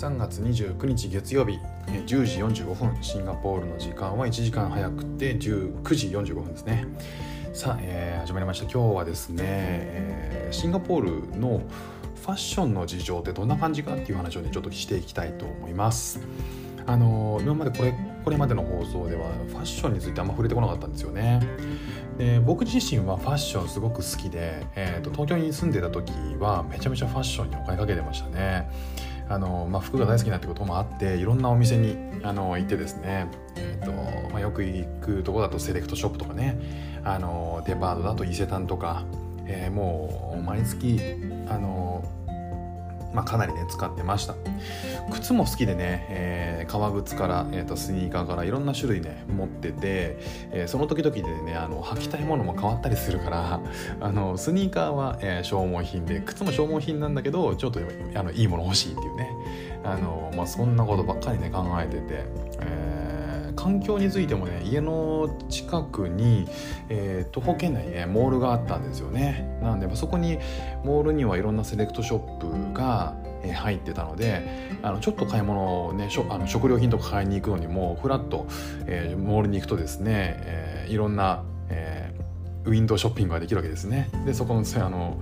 3月29日月曜日10時45分シンガポールの時間は1時間早くて19時45分ですね。さあ、えー、始まりました。今日はですね、えー、シンガポールのファッションの事情ってどんな感じかっていう話をねちょっとしていきたいと思います。あの今までこれこれまでの放送ではファッションについてあんま触れてこなかったんですよね。で僕自身はファッションすごく好きで、えーと、東京に住んでた時はめちゃめちゃファッションにお金かけてましたね。あの、まあ、服が大好きなってこともあっていろんなお店にあの行ってですね、えーとまあ、よく行くとこだとセレクトショップとかねあのデパートだと伊勢丹とか、えー、もう毎月あのまあ、かなりね使ってました。靴も好きでね、えー、革靴から、えーと、スニーカーからいろんな種類ね持ってて、えー、その時々でねあの履きたいものも変わったりするから あのスニーカーは、えー、消耗品で靴も消耗品なんだけどちょっとあのいいもの欲しいっていうね。あの、まあ、そんなことばっかりね考えてて、えー環境についてもね家の近くに、えー、徒歩圏内にねモールがあったんですよね。なんでそこにモールにはいろんなセレクトショップがえ入ってたのであのちょっと買い物をねあの食料品とか買いに行くのにもフラッと、えー、モールに行くとですね、えー、いろんな、えー、ウィンドウショッピングができるわけですね。でそこのあの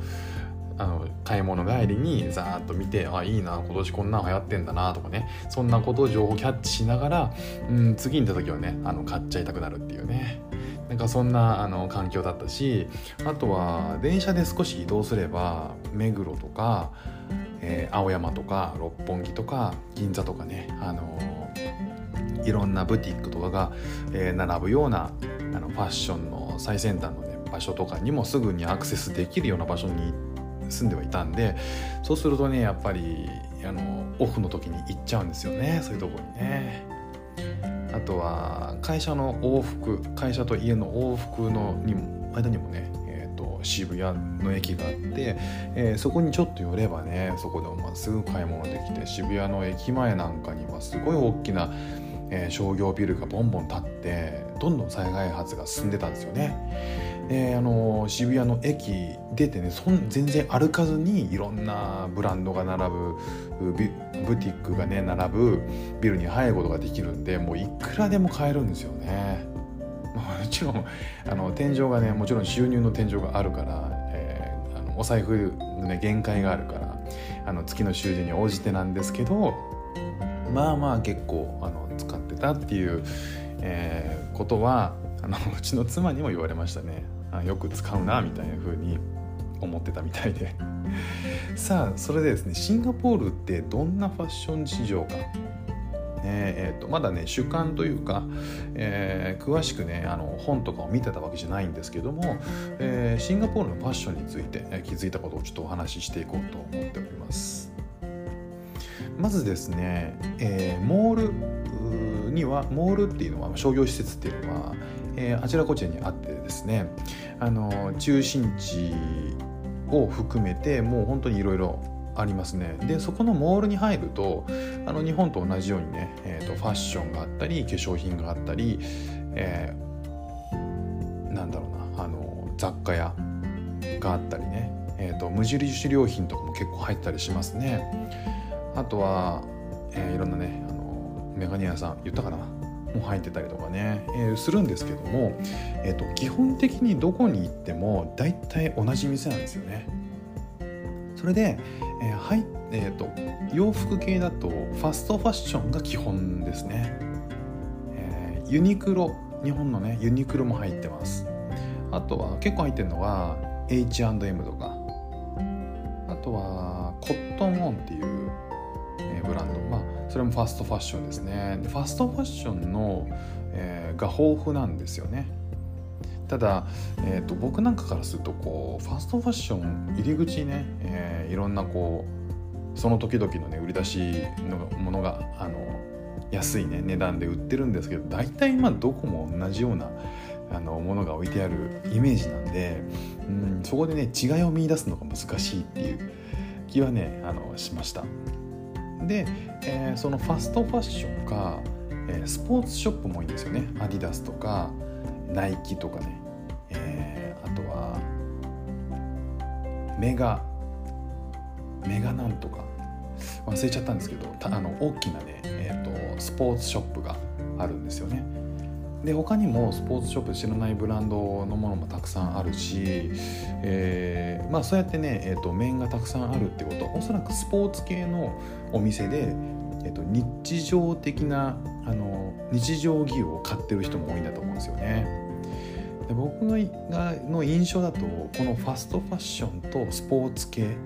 あの買い物帰りにざーっと見てあいいな今年こんなん流行ってんだなとかね。そんなことを情報キャッチしながら、うん、次に行った時はねあの買っちゃいたくなるっていうね。なんかそんなあの環境だったしあとは電車で少し移動すれば目黒とか、えー、青山とか六本木とか銀座とかね、あのー、いろんなブティックとかが、えー、並ぶようなあのファッションの最先端の、ね、場所とかにもすぐにアクセスできるような場所に行っ住んではいたんでそうするとねやっぱりあのオフの時に行っちゃうんですよねそういうとこにね。あとは会社の往復会社と家の往復のにも間にもね、えーと、渋谷の駅があって、えー、そこにちょっと寄ればねそこでもまあすぐ買い物できて渋谷の駅前なんかにはすごい大きな、えー、商業ビルがボンボン建ってどんどん再開発が進んでたんですよね。であの渋谷の駅出てねそん全然歩かずにいろんなブランドが並ぶブティックがね並ぶビルに入ることができるんでもういくらでも買えるんですよね。もちろんあの天井がねもちろん収入の天井があるから、えー、あのお財布のね限界があるからあの月の収入に応じてなんですけどまあまあ結構あの使ってたっていう、えー、ことはあのうちの妻にも言われましたね。あよく使うなみたいな風に思ってたみたいで。さあそれでですねシンガポールってどんなファッション事情か。えーと、まだね主観というか、えー、詳しくねあの本とかを見てたわけじゃないんですけども、えー、シンガポールのファッションについて、え、気づいたことをちょっとお話ししていこうと思っております。まずですね、えー、モールにはモールっていうのは商業施設っていうのは、えー、あちらこちらにあってですね。あの中心地を含めてもう本当にいろいろありますね。でそこのモールに入るとあの日本と同じようにね、えーと、ファッションがあったり化粧品があったり、えー、なんだろうなあの雑貨屋があったりね、えーと、無印良品とかも結構入ったりしますね。あとは、えー、いろんなねあのメガネ屋さん言ったかな。も入ってたりとかね、えー、するんですけども、えーと、基本的にどこに行っても大体同じ店なんですよね。それで、えーはいえーと、洋服系だとファストファッションが基本ですね。えー、ユニクロ日本のねユニクロも入ってます。あとは結構入ってるのが H&M とかあとはコットンオンっていう、えー、ブランドそれもファストファッションですねでファストファッションの、えー、が豊富なんですよねただ、えーと、僕なんかからするとこうファストファッション入り口ね、えー、いろんなこうその時々のね売り出しのものがあの安いね値段で売ってるんですけど大体まあどこも同じようなあのものが置いてあるイメージなんで、うん、そこでね違いを見いだすのが難しいっていう気はねあのしました。で、えー、そのファストファッションか、えー、スポーツショップもいいんですよね。アディダスとかナイキとかね、えー、あとはメガメガなんとか。忘れちゃったんですけどあの大きなね、えーと、スポーツショップがあるんですよね。で他にもスポーツショップ知らないブランドのものもたくさんあるし、えー、まあ、そうやってね、えーと、面がたくさんあるってことはおそらくスポーツ系のお店で、えーと、日常的なあの日常着を買ってる人も多いんだと思うんですよね。で僕がの印象だとこのファストファッションとスポーツ系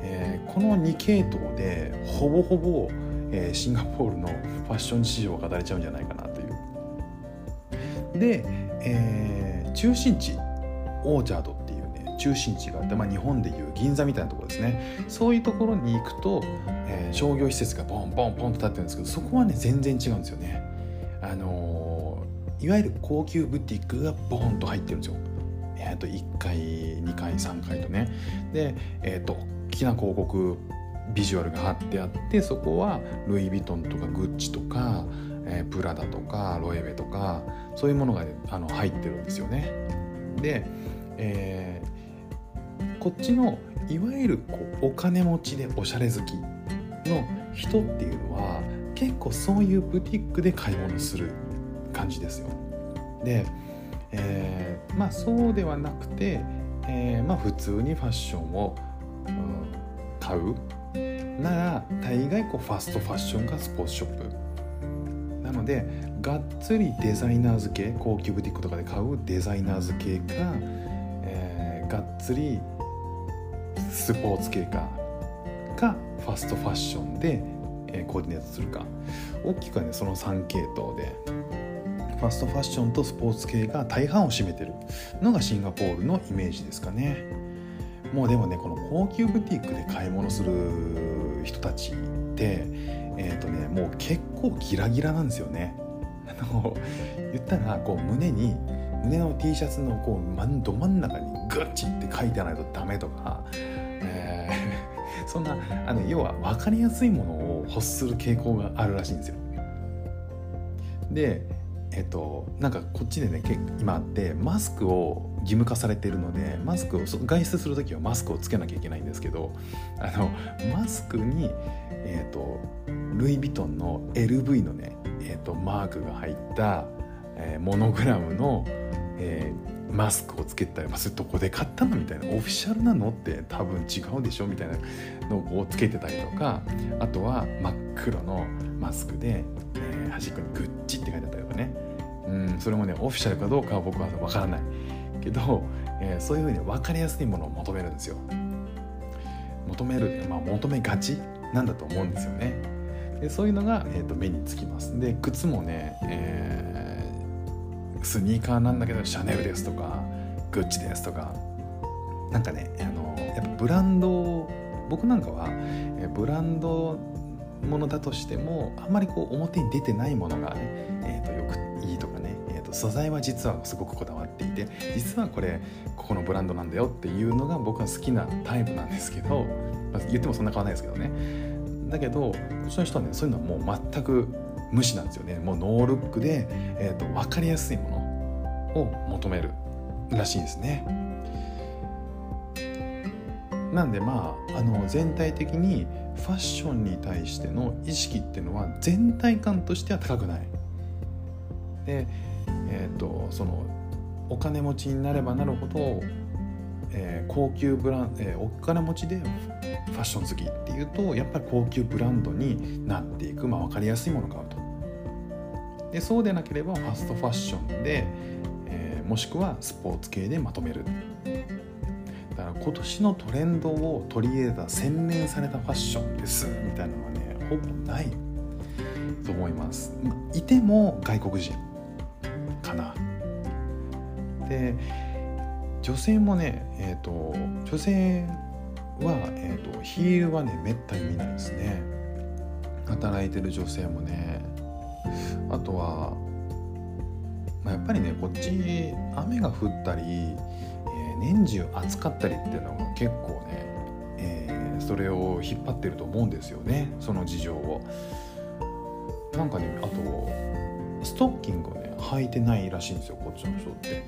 えー、この2系統でほぼほぼ、えー、シンガポールのファッション市場が語れちゃうんじゃないかな。で、えー、中心地オーチャードっていうね中心地があって、まあ、日本でいう銀座みたいなところですねそういうところに行くと、えー、商業施設がボンボンボンと立ってるんですけどそこはね全然違うんですよね。あのー、いわゆる高級ブティックがボンと入ってるんですよ。えー、と1階2階3階とねで、えー、と大きな広告ビジュアルが貼ってあってそこはルイ・ヴィトンとかグッチとか、えー、プラダとかロエベとかそういうものが、あの入ってるんですよね。で、えー、こっちのいわゆるこうお金持ちでおしゃれ好きの人っていうのは結構そういうブティックで買い物する感じですよ。で、えー、まあそうではなくて、えー、まあ普通にファッションを買うなら大概こうファストファッションがスポーツショップなのでがっつりデザイナー付け高級ブティックとかで買うデザイナー付けか、えー、がっつりスポーツ系かかファストファッションで、えー、コーディネートするか大きくはねその3系統でファストファッションとスポーツ系が大半を占めてるのがシンガポールのイメージですかね。もうでもねこの高級ブティックで買い物する人たちってえっ、ー、とねもう結構ギラギラなんですよね。あの言ったらこう胸に胸の T シャツのこう真ど真ん中にグッチって書いてないとダメとか、えー、そんなあの要は分かりやすいものを欲する傾向があるらしいんですよ。でえっとなんかこっちでね今あってマスクを義務化されているのでマスクを外出する時はマスクをつけなきゃいけないんですけどあのマスクに、えーと、ルイ・ヴィトンの LV のね、えーと、マークが入った、えー、モノグラムの、えー、マスクをつけたり、まあ、それどこで買ったのみたいなオフィシャルなのって多分違うでしょみたいなのをつけてたりとかあとは真っ黒のマスクで、えー、端っこにグッチって書いてあったりとかね。うんそれもねオフィシャルかどうかは僕は分からないけど、えー、そういうふうに分かりやすいものを求めるんですよ。求める、まあ、求めがちなんだと思うんですよね。でそういうのが、えーと、目につきます。で靴もね、えー、スニーカーなんだけどシャネルですとかグッチですとかなんかねあのやっぱブランド僕なんかは、ブランドものだとしてもあんまりこう表に出てないものがね、えーと、よくいいとかね、えーと素材は実はすごくこだわっていて実はこれここのブランドなんだよっていうのが僕は好きなタイプなんですけど、まあ、言ってもそんな変わらないですけどね。だけどこっちの人はねそういうのはもう全く無視なんですよね。もうノールックで、えーと、分かりやすいものを求めるらしいですね。なんでまああの全体的にファッションに対しての意識っていうのは全体感としては高くない。でえーと、そのお金持ちになればなるほど、えー、高級ブラン、えー、お金持ちでファッション好きっていうとやっぱり高級ブランドになっていく、まあ、分かりやすいものを買うと。でそうでなければファストファッションで、えー、もしくはスポーツ系でまとめる。今年のトレンドを取り入れた洗練されたファッションですみたいなのはねほぼないと思います。いても外国人かな。で女性もねえっ、ー、と女性は、えーと、ヒールはねめったに見ないですね。働いてる女性もね。あとは、まあ、やっぱりねこっち雨が降ったり、年中暑かったりっていうのが結構ね、えー、それを引っ張ってると思うんですよねその事情を。なんかねあとストッキングをね履いてないらしいんですよこっちの人って。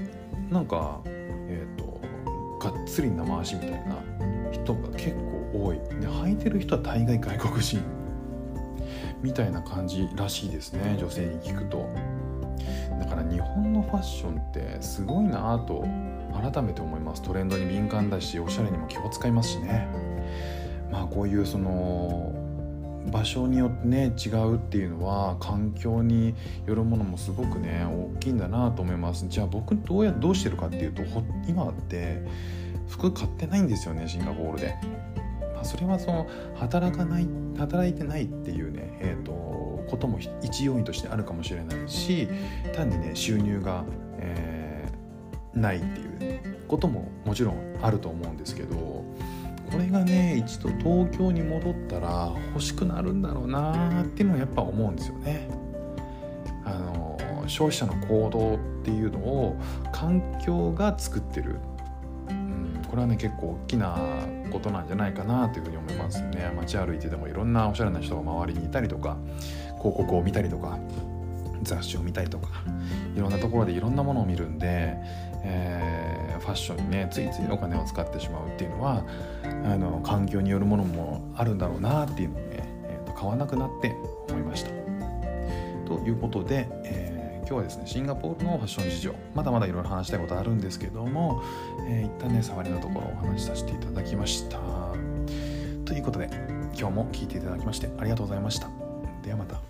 なんかえっ、ー、とがっつり生足みたいな人が結構多い。で履いてる人は大概外国人みたいな感じらしいですね女性に聞くと。だから日本のファッションってすごいなぁと改めて思います。トレンドに敏感だしおしゃれにも気を使いますしね。まあこういうその場所によってね違うっていうのは環境によるものもすごくね大きいんだなと思います。じゃあ僕どうやどうしてるかっていうと今って服買ってないんですよねシンガポールで、ま、それはその働かない働いてないっていうねえっ、ー、とことも一要因としてあるかもしれないし単にね収入が、えー、ないっていうことももちろんあると思うんですけどこれがね一度東京に戻ったら欲しくなるんだろうなっていうのはやっぱ思うんですよね。あの消費者の行動っていうのを環境が作ってる、うん、これはね結構大きなことなんじゃないかなというふうに思いますね街歩いててもいろんなおしゃれな人が周りにいたりとか広告を見たりとか雑誌を見たりとかいろんなところでいろんなものを見るんで、えー、ファッションにねついついお金を使ってしまうっていうのはあの環境によるものもあるんだろうなっていうのをね、えー、と買わなくなって思いました。ということで、えー、今日はですねシンガポールのファッション事情まだまだいろいろ話したいことあるんですけども、えー、一旦ね触りのところをお話しさせていただきました。ということで今日も聴いていただきましてありがとうございました。ではまた。